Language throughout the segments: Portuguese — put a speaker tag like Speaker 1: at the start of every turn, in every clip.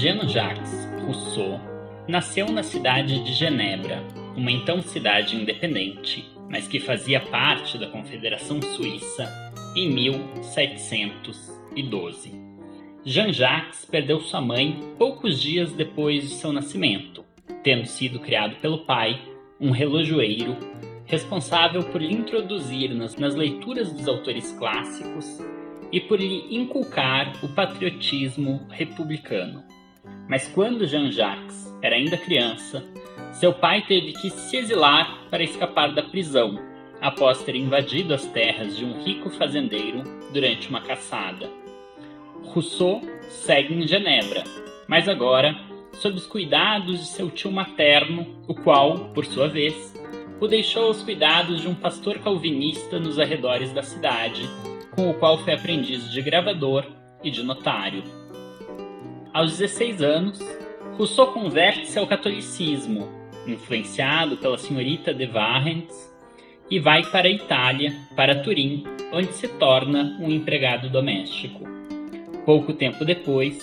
Speaker 1: Jean-Jacques Rousseau nasceu na cidade de Genebra, uma então cidade independente, mas que fazia parte da Confederação Suíça, em 1712. Jean-Jacques perdeu sua mãe poucos dias depois de seu nascimento, tendo sido criado pelo pai, um relojoeiro, responsável por lhe introduzir nas, nas leituras dos autores clássicos e por lhe inculcar o patriotismo republicano. Mas quando Jean-Jacques era ainda criança, seu pai teve que se exilar para escapar da prisão, após ter invadido as terras de um rico fazendeiro durante uma caçada. Rousseau segue em Genebra, mas agora sob os cuidados de seu tio materno, o qual, por sua vez, o deixou aos cuidados de um pastor calvinista nos arredores da cidade, com o qual foi aprendiz de gravador e de notário. Aos 16 anos, Rousseau converte-se ao catolicismo, influenciado pela senhorita de Warrens, e vai para a Itália, para Turim, onde se torna um empregado doméstico. Pouco tempo depois,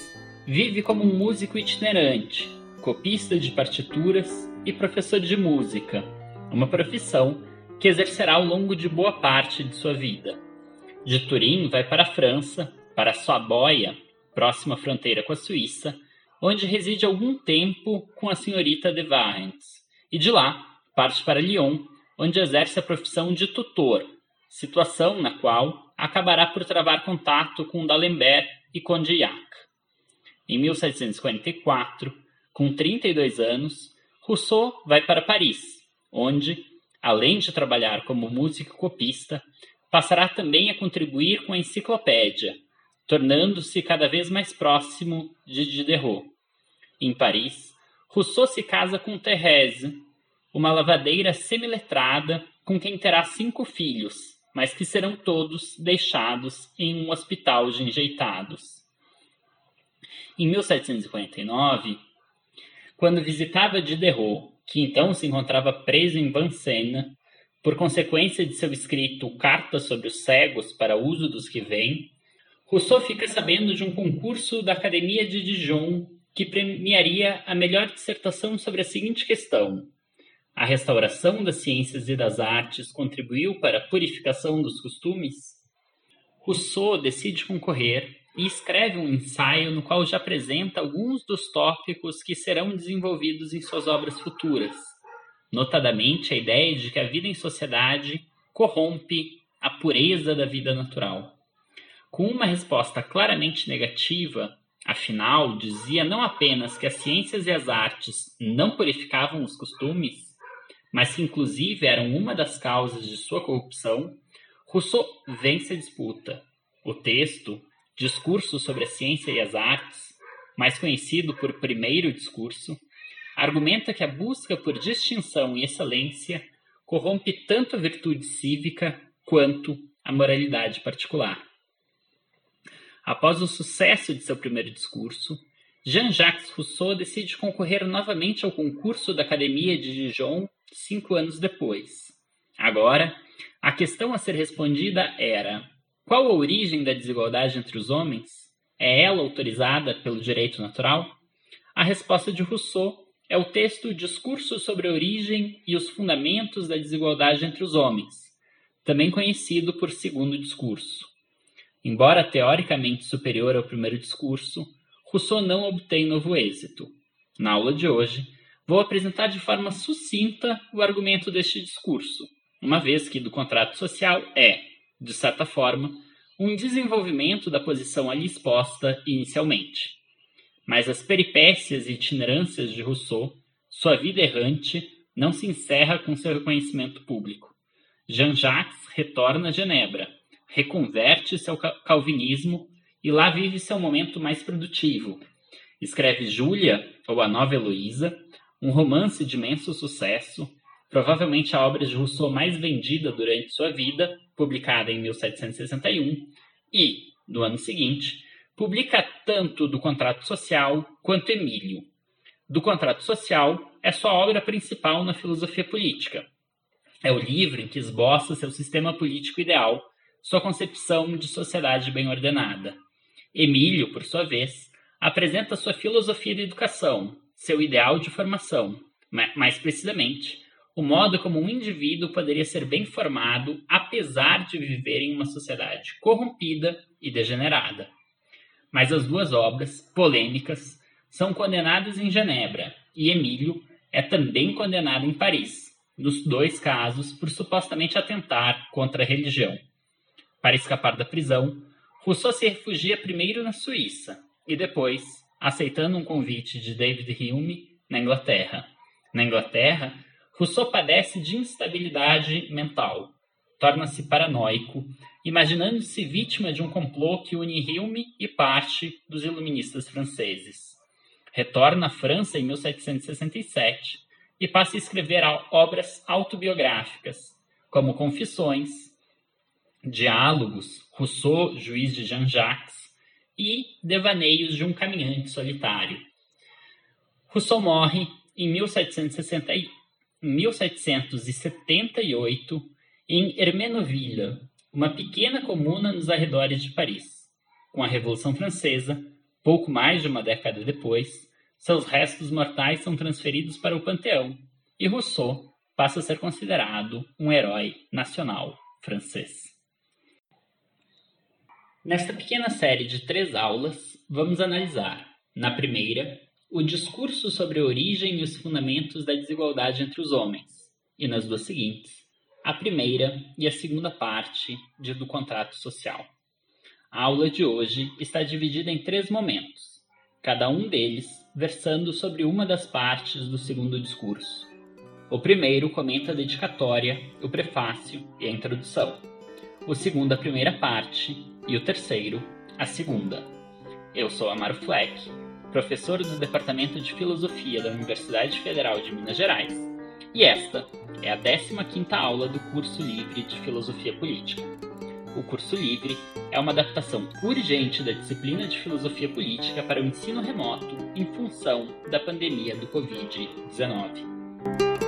Speaker 1: vive como um músico itinerante, copista de partituras e professor de música, uma profissão que exercerá ao longo de boa parte de sua vida. De Turim vai para a França, para Saboia, próxima fronteira com a Suíça, onde reside algum tempo com a senhorita de Warrens, e de lá parte para Lyon, onde exerce a profissão de tutor, situação na qual acabará por travar contato com D'Alembert e Condillac. Em 1744, com 32 anos, Rousseau vai para Paris, onde, além de trabalhar como músico copista, passará também a contribuir com a enciclopédia, tornando-se cada vez mais próximo de Diderot. Em Paris, Rousseau se casa com Thérèse, uma lavadeira semiletrada com quem terá cinco filhos, mas que serão todos deixados em um hospital de enjeitados. Em 1749, quando visitava Diderot, que então se encontrava preso em Vincennes, por consequência de seu escrito Carta sobre os Cegos para uso dos que vêm, Rousseau fica sabendo de um concurso da Academia de Dijon que premiaria a melhor dissertação sobre a seguinte questão: A restauração das ciências e das artes contribuiu para a purificação dos costumes? Rousseau decide concorrer e escreve um ensaio no qual já apresenta alguns dos tópicos que serão desenvolvidos em suas obras futuras, notadamente a ideia de que a vida em sociedade corrompe a pureza da vida natural. Com uma resposta claramente negativa, afinal, dizia não apenas que as ciências e as artes não purificavam os costumes, mas que inclusive eram uma das causas de sua corrupção, Rousseau vence a disputa. O texto, Discurso sobre a Ciência e as Artes, mais conhecido por Primeiro Discurso, argumenta que a busca por distinção e excelência corrompe tanto a virtude cívica quanto a moralidade particular. Após o sucesso de seu primeiro discurso, Jean-Jacques Rousseau decide concorrer novamente ao concurso da Academia de Dijon cinco anos depois. Agora, a questão a ser respondida era qual a origem da desigualdade entre os homens? É ela autorizada pelo direito natural? A resposta de Rousseau é o texto Discurso sobre a Origem e os Fundamentos da Desigualdade entre os Homens, também conhecido por Segundo Discurso. Embora teoricamente superior ao primeiro discurso, Rousseau não obtém novo êxito. Na aula de hoje, vou apresentar de forma sucinta o argumento deste discurso, uma vez que do contrato social é, de certa forma, um desenvolvimento da posição ali exposta inicialmente. Mas as peripécias e itinerâncias de Rousseau, sua vida errante, não se encerra com seu reconhecimento público. Jean-Jacques retorna a Genebra, reconverte-se ao calvinismo e lá vive seu momento mais produtivo. Escreve Júlia, ou A Nova Heloísa, um romance de imenso sucesso, provavelmente a obra de Rousseau mais vendida durante sua vida, publicada em 1761, e, no ano seguinte, publica tanto do Contrato Social quanto Emílio. Do Contrato Social é sua obra principal na filosofia política. É o livro em que esboça seu sistema político ideal, sua concepção de sociedade bem ordenada. Emílio, por sua vez, apresenta sua filosofia de educação, seu ideal de formação, mais precisamente, o modo como um indivíduo poderia ser bem formado apesar de viver em uma sociedade corrompida e degenerada. Mas as duas obras, polêmicas, são condenadas em Genebra e Emílio é também condenado em Paris, nos dois casos por supostamente atentar contra a religião. Para escapar da prisão, Rousseau se refugia primeiro na Suíça e depois, aceitando um convite de David Hume, na Inglaterra. Na Inglaterra, Rousseau padece de instabilidade mental, torna-se paranoico, imaginando-se vítima de um complô que une Hume e parte dos iluministas franceses. Retorna à França em 1767 e passa a escrever obras autobiográficas, como Confissões, Diálogos, Rousseau, juiz de Jean-Jacques, e Devaneios de um caminhante solitário. Rousseau morre em 1778 em Hermenoville, uma pequena comuna nos arredores de Paris. Com a Revolução Francesa, pouco mais de uma década depois, seus restos mortais são transferidos para o Panteão e Rousseau passa a ser considerado um herói nacional francês. Nesta pequena série de três aulas, vamos analisar, na primeira, o discurso sobre a origem e os fundamentos da desigualdade entre os homens, e nas duas seguintes, a primeira e a segunda parte de, do contrato social. A aula de hoje está dividida em três momentos, cada um deles versando sobre uma das partes do segundo discurso. O primeiro comenta a dedicatória, o prefácio e a introdução. O segundo, a primeira parte, e o terceiro, a segunda. Eu sou Amaro Fleck, professor do Departamento de Filosofia da Universidade Federal de Minas Gerais, e esta é a 15ª aula do curso livre de Filosofia Política. O curso livre é uma adaptação urgente da disciplina de filosofia política para o ensino remoto em função da pandemia do Covid-19.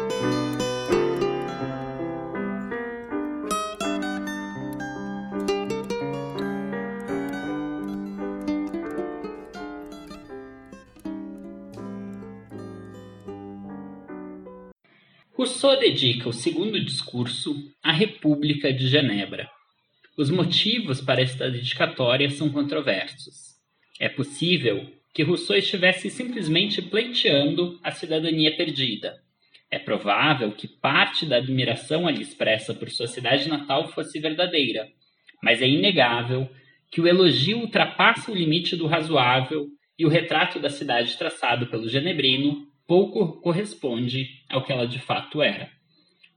Speaker 1: Rousseau dedica o segundo discurso à República de Genebra. Os motivos para esta dedicatória são controversos. É possível que Rousseau estivesse simplesmente pleiteando a cidadania perdida. É provável que parte da admiração ali expressa por sua cidade natal fosse verdadeira, mas é inegável que o elogio ultrapassa o limite do razoável e o retrato da cidade traçado pelo genebrino pouco corresponde ao que ela de fato era.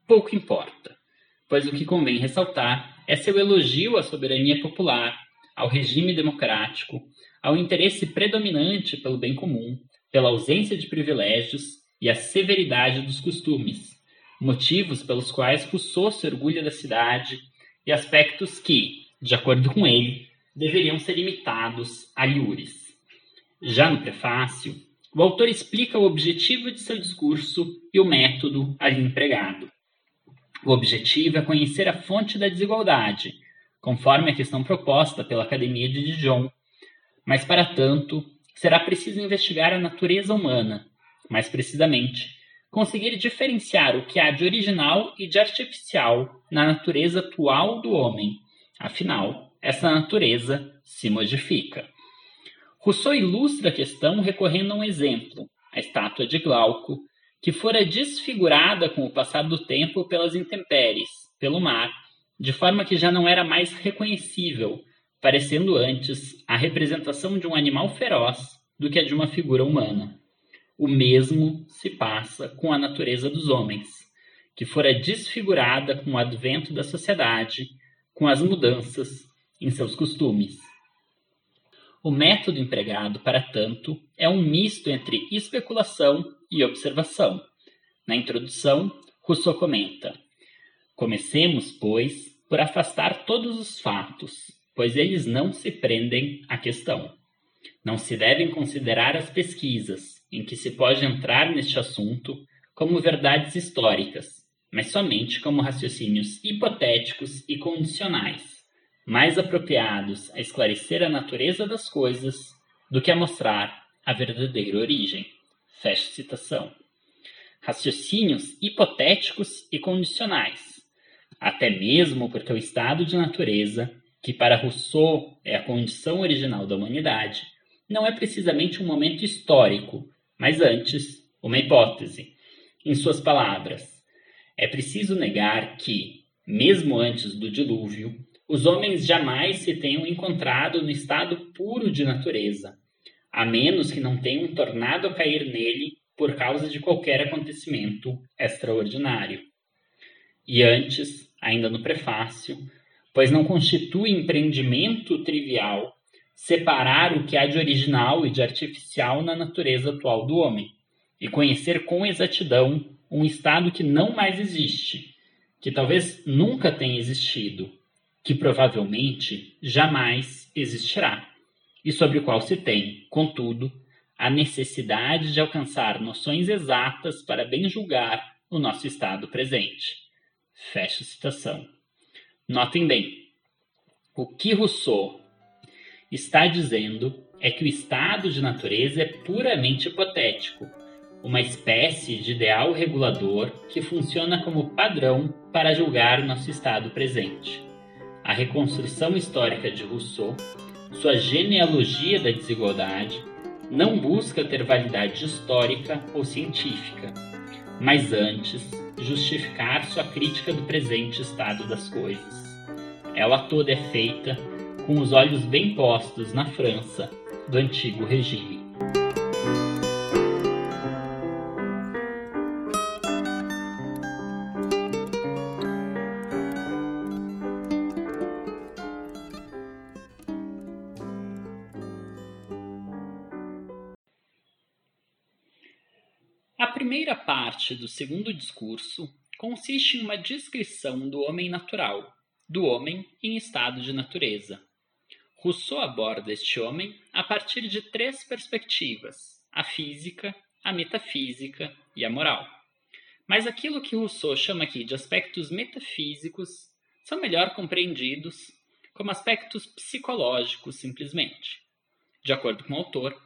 Speaker 1: Pouco importa, pois o que convém ressaltar é seu elogio à soberania popular, ao regime democrático, ao interesse predominante pelo bem comum, pela ausência de privilégios e a severidade dos costumes, motivos pelos quais Rousseau se orgulha da cidade e aspectos que, de acordo com ele, deveriam ser imitados a. Já no prefácio, o autor explica o objetivo de seu discurso e o método ali empregado. O objetivo é conhecer a fonte da desigualdade, conforme a questão proposta pela Academia de Dijon. Mas, para tanto, será preciso investigar a natureza humana, mais precisamente, conseguir diferenciar o que há de original e de artificial na natureza atual do homem. Afinal, essa natureza se modifica. Rousseau ilustra a questão recorrendo a um exemplo, a estátua de Glauco, que fora desfigurada com o passar do tempo pelas intempéries, pelo mar, de forma que já não era mais reconhecível, parecendo antes a representação de um animal feroz do que a de uma figura humana. O mesmo se passa com a natureza dos homens, que fora desfigurada com o advento da sociedade, com as mudanças em seus costumes. O método empregado, para tanto, é um misto entre especulação e observação. Na introdução, Rousseau comenta: Comecemos, pois, por afastar todos os fatos, pois eles não se prendem à questão. Não se devem considerar as pesquisas, em que se pode entrar neste assunto, como verdades históricas, mas somente como raciocínios hipotéticos e condicionais mais apropriados a esclarecer a natureza das coisas do que a mostrar a verdadeira origem. Fecha citação. Raciocínios hipotéticos e condicionais, até mesmo porque o estado de natureza, que para Rousseau é a condição original da humanidade, não é precisamente um momento histórico, mas antes uma hipótese. Em suas palavras, é preciso negar que, mesmo antes do dilúvio, os homens jamais se tenham encontrado no estado puro de natureza, a menos que não tenham tornado a cair nele por causa de qualquer acontecimento extraordinário. E antes, ainda no prefácio, pois não constitui empreendimento trivial separar o que há de original e de artificial na natureza atual do homem, e conhecer com exatidão um estado que não mais existe, que talvez nunca tenha existido, que provavelmente jamais existirá, e sobre o qual se tem, contudo, a necessidade de alcançar noções exatas para bem julgar o nosso estado presente. Fecha citação. Notem bem, o que Rousseau está dizendo é que o estado de natureza é puramente hipotético uma espécie de ideal regulador que funciona como padrão para julgar nosso estado presente. A reconstrução histórica de Rousseau, sua genealogia da desigualdade, não busca ter validade histórica ou científica, mas antes justificar sua crítica do presente estado das coisas. Ela toda é feita com os olhos bem postos na França do antigo regime. Primeira parte do segundo discurso consiste em uma descrição do homem natural, do homem em estado de natureza. Rousseau aborda este homem a partir de três perspectivas: a física, a metafísica e a moral. Mas aquilo que Rousseau chama aqui de aspectos metafísicos são melhor compreendidos como aspectos psicológicos, simplesmente. De acordo com o autor,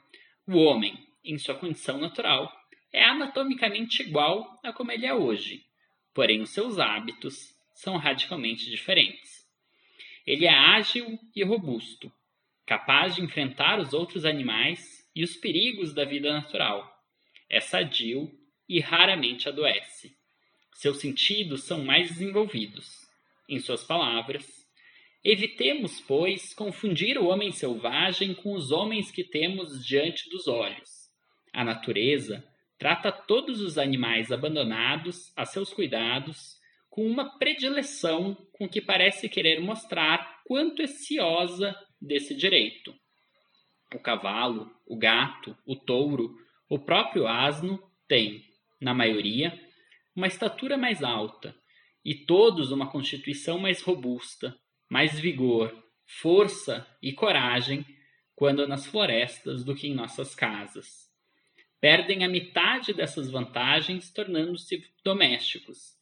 Speaker 1: o homem, em sua condição natural, é anatomicamente igual a como ele é hoje, porém os seus hábitos são radicalmente diferentes. Ele é ágil e robusto, capaz de enfrentar os outros animais e os perigos da vida natural. É sadio e raramente adoece. Seus sentidos são mais desenvolvidos. Em suas palavras, evitemos, pois, confundir o homem selvagem com os homens que temos diante dos olhos. A natureza trata todos os animais abandonados a seus cuidados com uma predileção com que parece querer mostrar quanto é ciosa desse direito. O cavalo, o gato, o touro, o próprio asno têm, na maioria, uma estatura mais alta e todos uma constituição mais robusta, mais vigor, força e coragem quando nas florestas do que em nossas casas perdem a metade dessas vantagens tornando-se domésticos.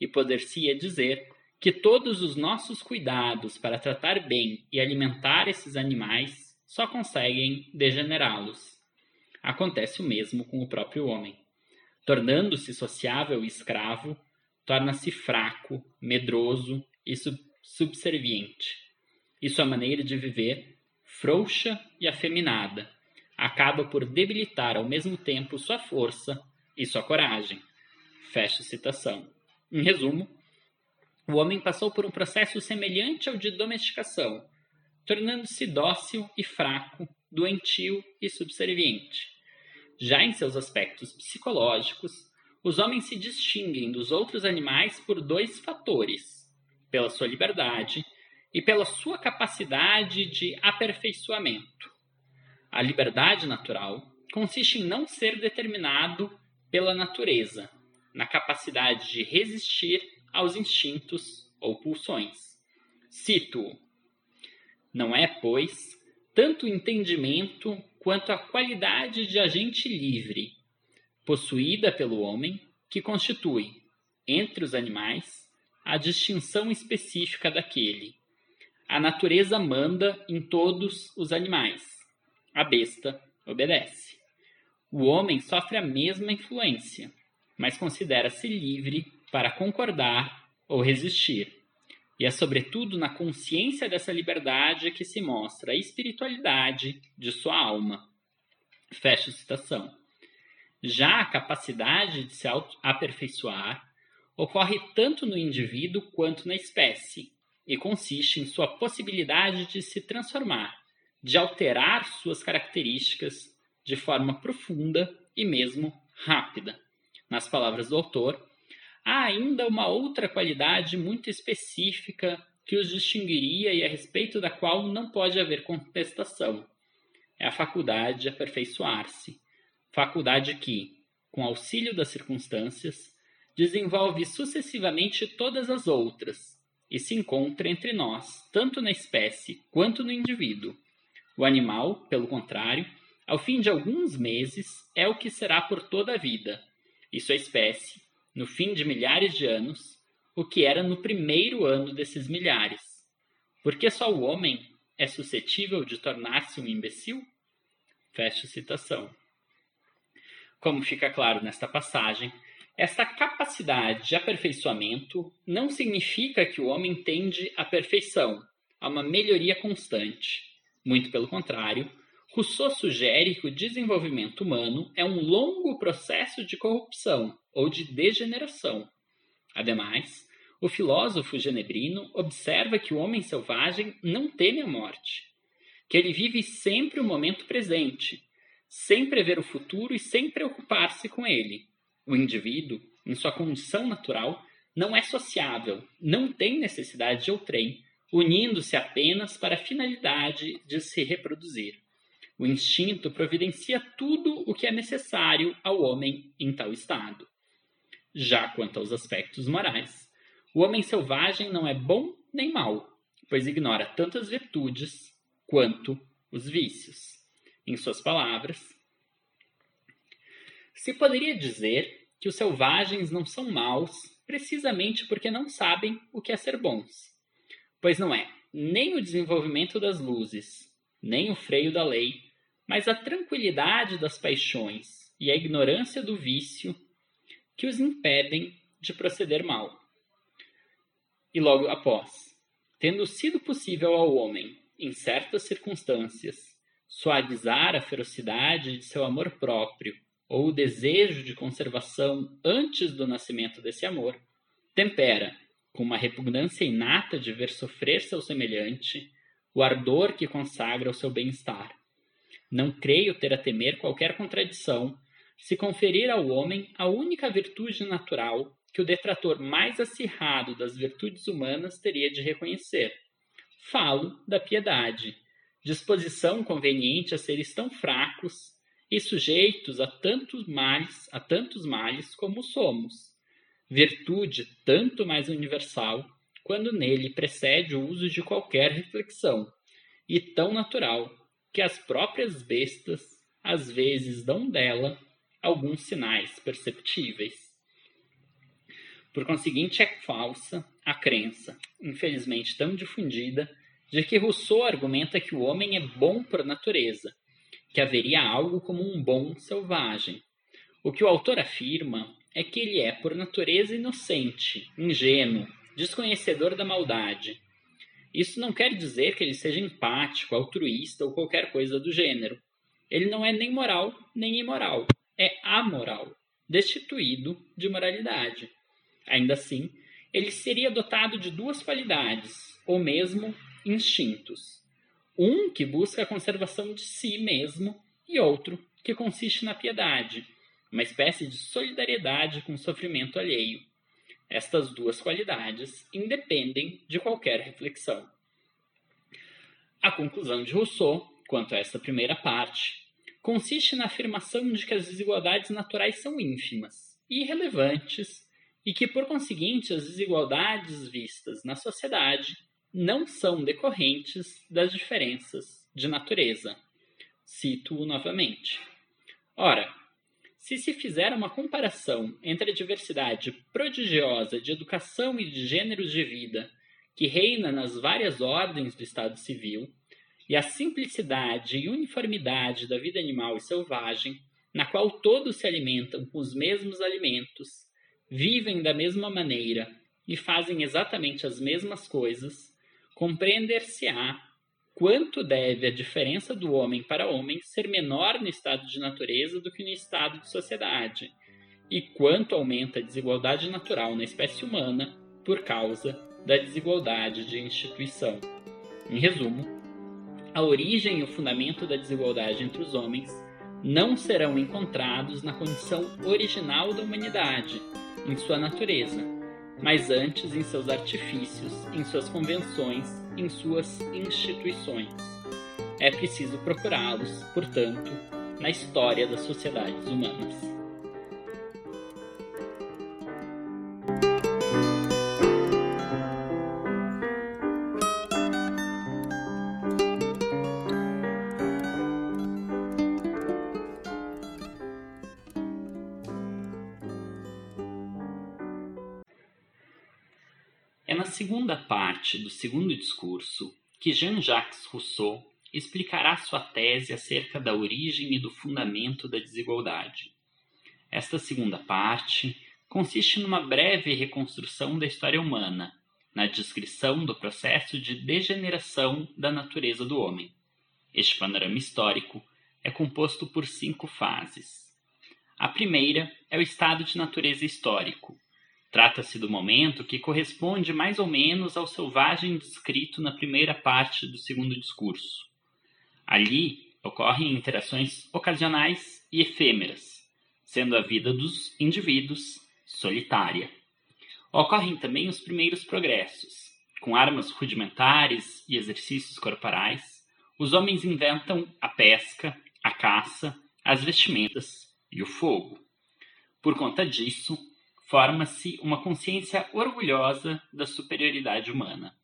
Speaker 1: E poder-se-ia dizer que todos os nossos cuidados para tratar bem e alimentar esses animais só conseguem degenerá-los. Acontece o mesmo com o próprio homem. Tornando-se sociável e escravo, torna-se fraco, medroso e sub subserviente. E sua maneira de viver, frouxa e afeminada, acaba por debilitar ao mesmo tempo sua força e sua coragem. Fecha citação. Em resumo, o homem passou por um processo semelhante ao de domesticação, tornando-se dócil e fraco, doentio e subserviente. Já em seus aspectos psicológicos, os homens se distinguem dos outros animais por dois fatores: pela sua liberdade e pela sua capacidade de aperfeiçoamento. A liberdade natural consiste em não ser determinado pela natureza, na capacidade de resistir aos instintos ou pulsões. Cito: Não é, pois, tanto o entendimento quanto a qualidade de agente livre, possuída pelo homem, que constitui, entre os animais, a distinção específica daquele. A natureza manda em todos os animais a besta obedece. O homem sofre a mesma influência, mas considera-se livre para concordar ou resistir. E é sobretudo na consciência dessa liberdade que se mostra a espiritualidade de sua alma. Fecha citação. Já a capacidade de se aperfeiçoar ocorre tanto no indivíduo quanto na espécie e consiste em sua possibilidade de se transformar, de alterar suas características de forma profunda e mesmo rápida. Nas palavras do autor, há ainda uma outra qualidade muito específica que os distinguiria e a respeito da qual não pode haver contestação. É a faculdade de aperfeiçoar-se, faculdade que, com auxílio das circunstâncias, desenvolve sucessivamente todas as outras e se encontra entre nós, tanto na espécie quanto no indivíduo. O animal, pelo contrário, ao fim de alguns meses, é o que será por toda a vida, e sua espécie, no fim de milhares de anos, o que era no primeiro ano desses milhares. Porque só o homem é suscetível de tornar-se um imbecil? Fecha citação. Como fica claro nesta passagem, esta capacidade de aperfeiçoamento não significa que o homem tende à perfeição, a uma melhoria constante. Muito pelo contrário, Rousseau sugere que o desenvolvimento humano é um longo processo de corrupção ou de degeneração. Ademais, o filósofo genebrino observa que o homem selvagem não teme a morte, que ele vive sempre o momento presente, sem prever o futuro e sem preocupar-se com ele, o indivíduo, em sua condição natural, não é sociável, não tem necessidade de outrem, unindo-se apenas para a finalidade de se reproduzir. O instinto providencia tudo o que é necessário ao homem em tal estado. Já quanto aos aspectos morais, o homem selvagem não é bom nem mau, pois ignora tanto as virtudes quanto os vícios. Em suas palavras, se poderia dizer que os selvagens não são maus precisamente porque não sabem o que é ser bons. Pois não é nem o desenvolvimento das luzes, nem o freio da lei, mas a tranquilidade das paixões e a ignorância do vício que os impedem de proceder mal. E logo após, tendo sido possível ao homem, em certas circunstâncias, suavizar a ferocidade de seu amor próprio ou o desejo de conservação antes do nascimento desse amor, tempera, com uma repugnância inata de ver sofrer seu semelhante, o ardor que consagra o seu bem-estar. Não creio ter a temer qualquer contradição se conferir ao homem a única virtude natural que o detrator mais acirrado das virtudes humanas teria de reconhecer. Falo da piedade, disposição conveniente a seres tão fracos e sujeitos a tantos males, a tantos males como somos. Virtude tanto mais universal, quando nele precede o uso de qualquer reflexão, e tão natural que as próprias bestas às vezes dão dela alguns sinais perceptíveis. Por conseguinte, é falsa a crença, infelizmente tão difundida, de que Rousseau argumenta que o homem é bom por natureza que haveria algo como um bom selvagem. O que o autor afirma é que ele é, por natureza, inocente, ingênuo, desconhecedor da maldade. Isso não quer dizer que ele seja empático, altruísta ou qualquer coisa do gênero. Ele não é nem moral nem imoral, é amoral, destituído de moralidade. Ainda assim, ele seria dotado de duas qualidades, ou mesmo instintos. Um que busca a conservação de si mesmo e outro que consiste na piedade, uma espécie de solidariedade com o sofrimento alheio. Estas duas qualidades independem de qualquer reflexão. A conclusão de Rousseau, quanto a esta primeira parte, consiste na afirmação de que as desigualdades naturais são ínfimas e irrelevantes e que, por conseguinte, as desigualdades vistas na sociedade não são decorrentes das diferenças de natureza. Cito-o novamente. Ora, se se fizer uma comparação entre a diversidade prodigiosa de educação e de gêneros de vida que reina nas várias ordens do Estado civil, e a simplicidade e uniformidade da vida animal e selvagem, na qual todos se alimentam com os mesmos alimentos, vivem da mesma maneira e fazem exatamente as mesmas coisas, compreender-se-á quanto deve a diferença do homem para homem ser menor no estado de natureza do que no estado de sociedade, e quanto aumenta a desigualdade natural na espécie humana por causa da desigualdade de instituição. Em resumo, a origem e o fundamento da desigualdade entre os homens não serão encontrados na condição original da humanidade, em sua natureza, mas antes em seus artifícios, em suas convenções, em suas instituições. É preciso procurá-los, portanto, na história das sociedades humanas. Segunda parte do segundo discurso que Jean-Jacques Rousseau explicará sua tese acerca da origem e do fundamento da desigualdade. Esta segunda parte consiste numa breve reconstrução da história humana, na descrição do processo de degeneração da natureza do homem. Este panorama histórico é composto por cinco fases. A primeira é o estado de natureza histórico, Trata-se do momento que corresponde mais ou menos ao selvagem descrito na primeira parte do segundo discurso. Ali ocorrem interações ocasionais e efêmeras, sendo a vida dos indivíduos solitária. Ocorrem também os primeiros progressos. Com armas rudimentares e exercícios corporais, os homens inventam a pesca, a caça, as vestimentas e o fogo. Por conta disso, forma-se uma consciência orgulhosa da superioridade humana.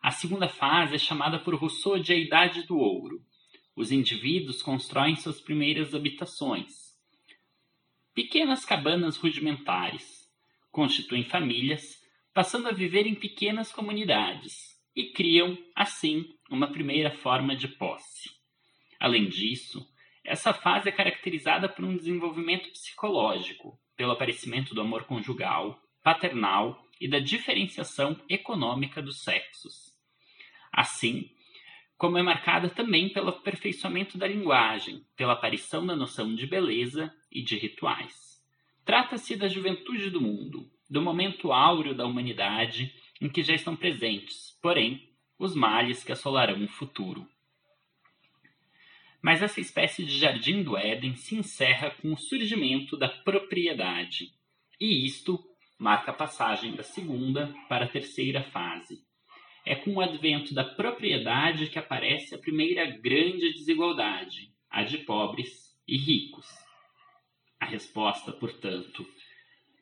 Speaker 1: A segunda fase é chamada por Rousseau de a Idade do Ouro. Os indivíduos constroem suas primeiras habitações. Pequenas cabanas rudimentares. Constituem famílias, passando a viver em pequenas comunidades e criam, assim, uma primeira forma de posse. Além disso, essa fase é caracterizada por um desenvolvimento psicológico, pelo aparecimento do amor conjugal, paternal e da diferenciação econômica dos sexos. Assim, como é marcada também pelo aperfeiçoamento da linguagem, pela aparição da noção de beleza e de rituais. Trata-se da juventude do mundo, do momento áureo da humanidade em que já estão presentes, porém, os males que assolarão o futuro. Mas essa espécie de jardim do Éden se encerra com o surgimento da propriedade, e isto marca a passagem da segunda para a terceira fase. É com o advento da propriedade que aparece a primeira grande desigualdade, a de pobres e ricos. A resposta, portanto,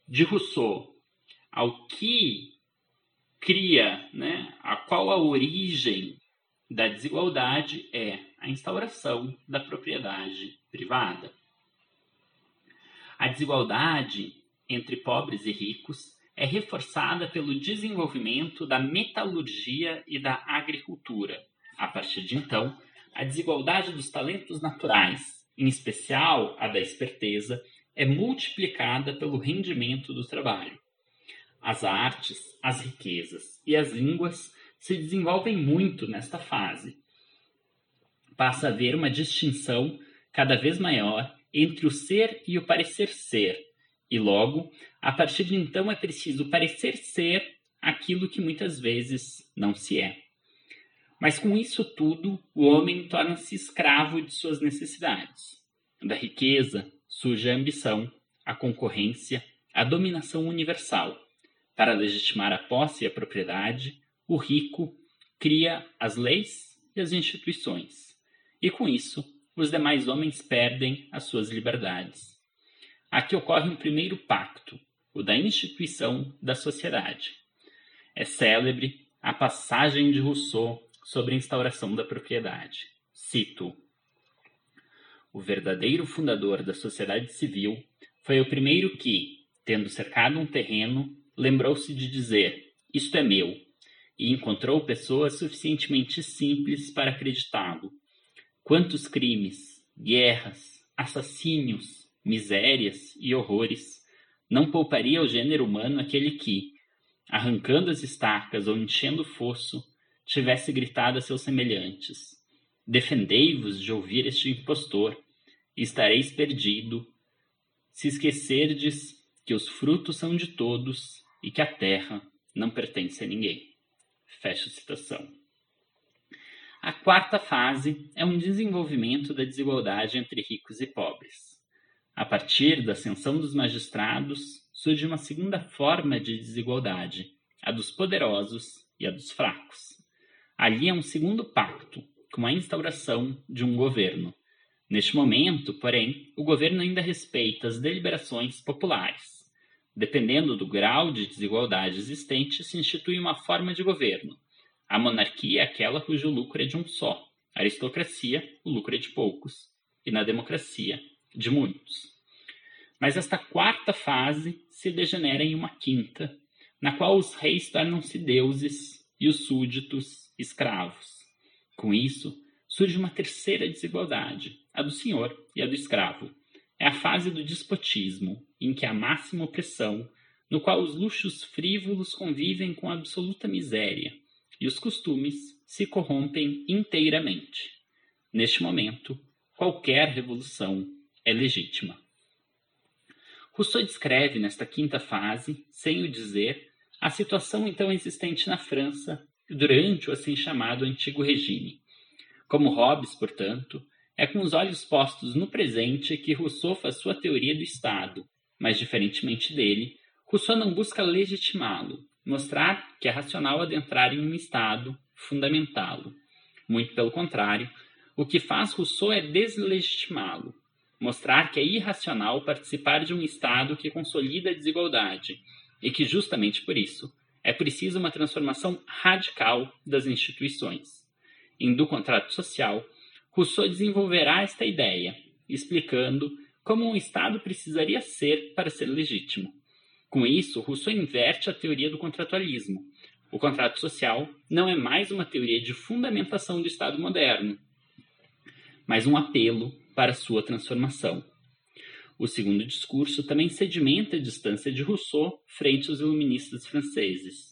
Speaker 1: de Rousseau ao que cria, né, a qual a origem da desigualdade é a instauração da propriedade privada. A desigualdade entre pobres e ricos é reforçada pelo desenvolvimento da metalurgia e da agricultura. A partir de então, a desigualdade dos talentos naturais, em especial a da esperteza, é multiplicada pelo rendimento do trabalho. As artes, as riquezas e as línguas se desenvolvem muito nesta fase. Passa a haver uma distinção cada vez maior entre o ser e o parecer ser, e logo, a partir de então é preciso parecer ser aquilo que muitas vezes não se é. Mas com isso tudo, o homem torna-se escravo de suas necessidades. Da riqueza surge a ambição, a concorrência, a dominação universal. Para legitimar a posse e a propriedade, o rico cria as leis e as instituições, e com isso os demais homens perdem as suas liberdades. Aqui ocorre um primeiro pacto, o da instituição da sociedade. É célebre a passagem de Rousseau sobre a instauração da propriedade. Cito: O verdadeiro fundador da sociedade civil foi o primeiro que, tendo cercado um terreno, lembrou-se de dizer: Isto é meu, e encontrou pessoas suficientemente simples para acreditá-lo. Quantos crimes, guerras, assassínios, misérias e horrores não pouparia ao gênero humano aquele que, arrancando as estacas ou enchendo o fosso, tivesse gritado a seus semelhantes: Defendei-vos de ouvir este impostor, e estareis perdido, se esquecerdes que os frutos são de todos e que a terra não pertence a ninguém. Fecha citação. A quarta fase é um desenvolvimento da desigualdade entre ricos e pobres. A partir da ascensão dos magistrados, surge uma segunda forma de desigualdade, a dos poderosos e a dos fracos. Ali é um segundo pacto, com a instauração de um governo. Neste momento, porém, o governo ainda respeita as deliberações populares. Dependendo do grau de desigualdade existente, se institui uma forma de governo. A monarquia é aquela cujo lucro é de um só. A aristocracia, o lucro é de poucos. E na democracia, de muitos. Mas esta quarta fase se degenera em uma quinta, na qual os reis tornam-se deuses e os súditos escravos. Com isso, surge uma terceira desigualdade, a do senhor e a do escravo. É a fase do despotismo, em que há máxima opressão, no qual os luxos frívolos convivem com absoluta miséria e os costumes se corrompem inteiramente. Neste momento, qualquer revolução é legítima. Rousseau descreve nesta quinta fase, sem o dizer, a situação então existente na França durante o assim chamado Antigo Regime. Como Hobbes, portanto, é com os olhos postos no presente que Rousseau faz sua teoria do Estado, mas diferentemente dele, Rousseau não busca legitimá-lo, mostrar que é racional adentrar em um Estado, fundamentá-lo. Muito pelo contrário, o que faz Rousseau é deslegitimá-lo, mostrar que é irracional participar de um Estado que consolida a desigualdade e que, justamente por isso, é preciso uma transformação radical das instituições. Em Do Contrato Social, Rousseau desenvolverá esta ideia, explicando como um Estado precisaria ser para ser legítimo. Com isso, Rousseau inverte a teoria do contratualismo. O contrato social não é mais uma teoria de fundamentação do Estado moderno, mas um apelo para sua transformação. O segundo discurso também sedimenta a distância de Rousseau frente aos iluministas franceses.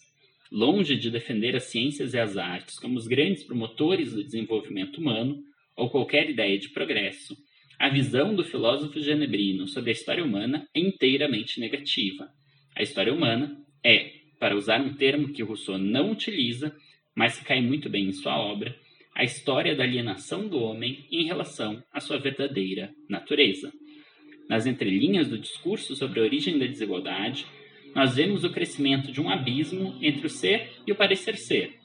Speaker 1: Longe de defender as ciências e as artes como os grandes promotores do desenvolvimento humano ou qualquer ideia de progresso, a visão do filósofo genebrino sobre a história humana é inteiramente negativa. A história humana é, para usar um termo que Rousseau não utiliza, mas que cai muito bem em sua obra, a história da alienação do homem em relação à sua verdadeira natureza. Nas entrelinhas do discurso sobre a origem da desigualdade, nós vemos o crescimento de um abismo entre o ser e o parecer ser,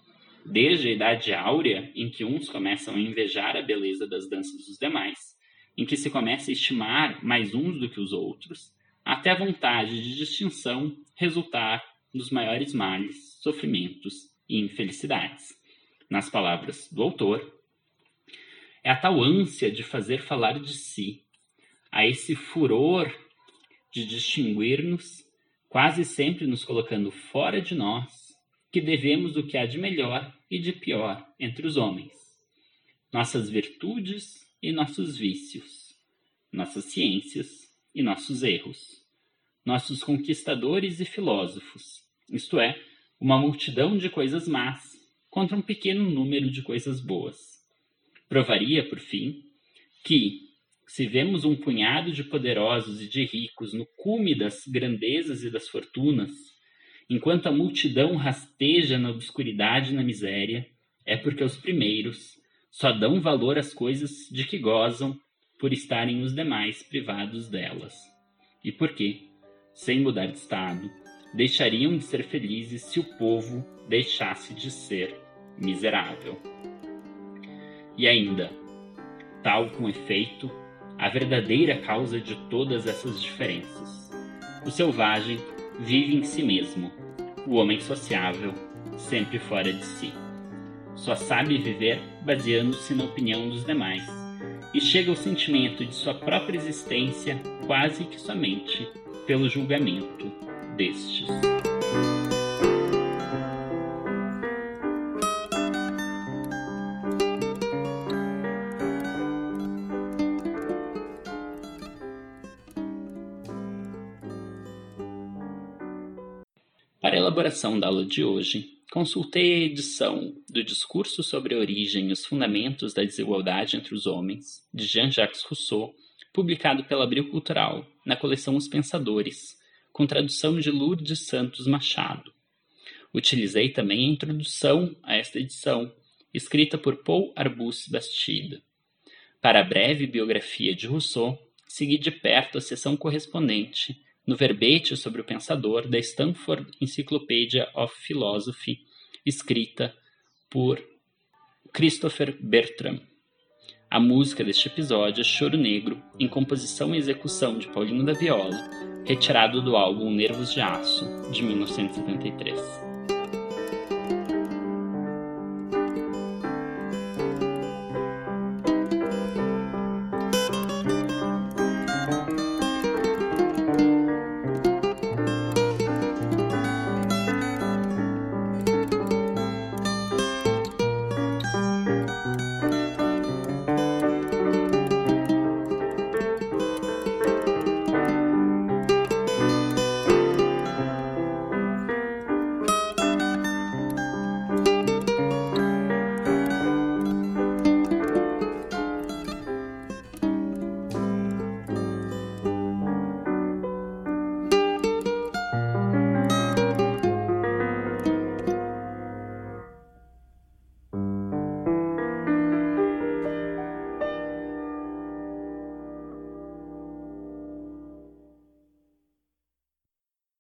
Speaker 1: desde a idade áurea, em que uns começam a invejar a beleza das danças dos demais, em que se começa a estimar mais uns do que os outros, até a vontade de distinção resultar nos maiores males, sofrimentos e infelicidades nas palavras do autor, é a tal ânsia de fazer falar de si, a esse furor de distinguir-nos, quase sempre nos colocando fora de nós, que devemos o que há de melhor e de pior entre os homens. Nossas virtudes e nossos vícios, nossas ciências e nossos erros, nossos conquistadores e filósofos, isto é, uma multidão de coisas más contra um pequeno número de coisas boas. Provaria, por fim, que, se vemos um punhado de poderosos e de ricos no cume das grandezas e das fortunas, enquanto a multidão rasteja na obscuridade e na miséria, é porque os primeiros só dão valor às coisas de que gozam por estarem os demais privados delas. E porque, sem mudar de estado, deixariam de ser felizes se o povo deixasse de ser miserável. E ainda, tal com efeito, a verdadeira causa de todas essas diferenças. O selvagem vive em si mesmo, o homem sociável sempre fora de si. Só sabe viver baseando-se na opinião dos demais e chega ao sentimento de sua própria existência quase que somente pelo julgamento destes. Para a elaboração da aula de hoje, consultei a edição do Discurso sobre a Origem e os Fundamentos da Desigualdade entre os Homens, de Jean-Jacques Rousseau, publicado pela Abril Cultural, na coleção Os Pensadores, com tradução de Lourdes Santos Machado. Utilizei também a introdução a esta edição, escrita por Paul Arbus Bastide. Para a breve biografia de Rousseau, segui de perto a seção correspondente no verbete sobre o pensador da Stanford Encyclopedia of Philosophy, escrita por Christopher Bertram. A música deste episódio é Choro Negro, em composição e execução de Paulinho da Viola, retirado do álbum Nervos de Aço, de 1973.